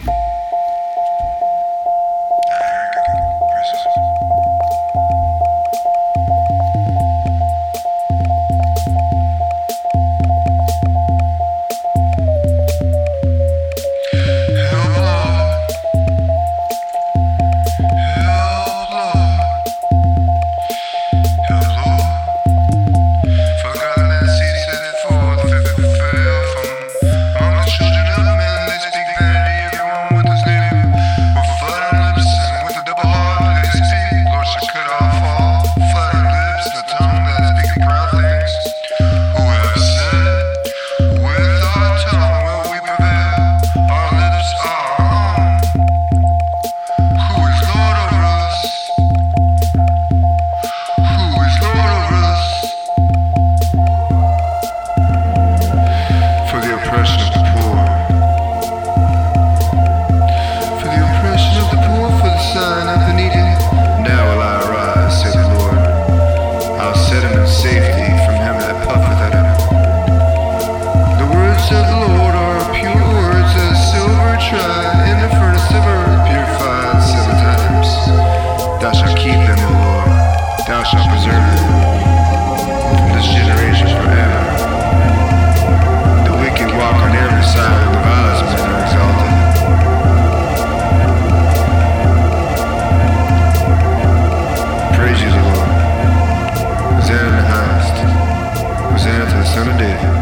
you Thou shalt preserve it from this generation forever. The wicked walk on every side of the violence men are exalted. Praise you, Lord. Hosanna in the highest. Hosanna to the Son of David.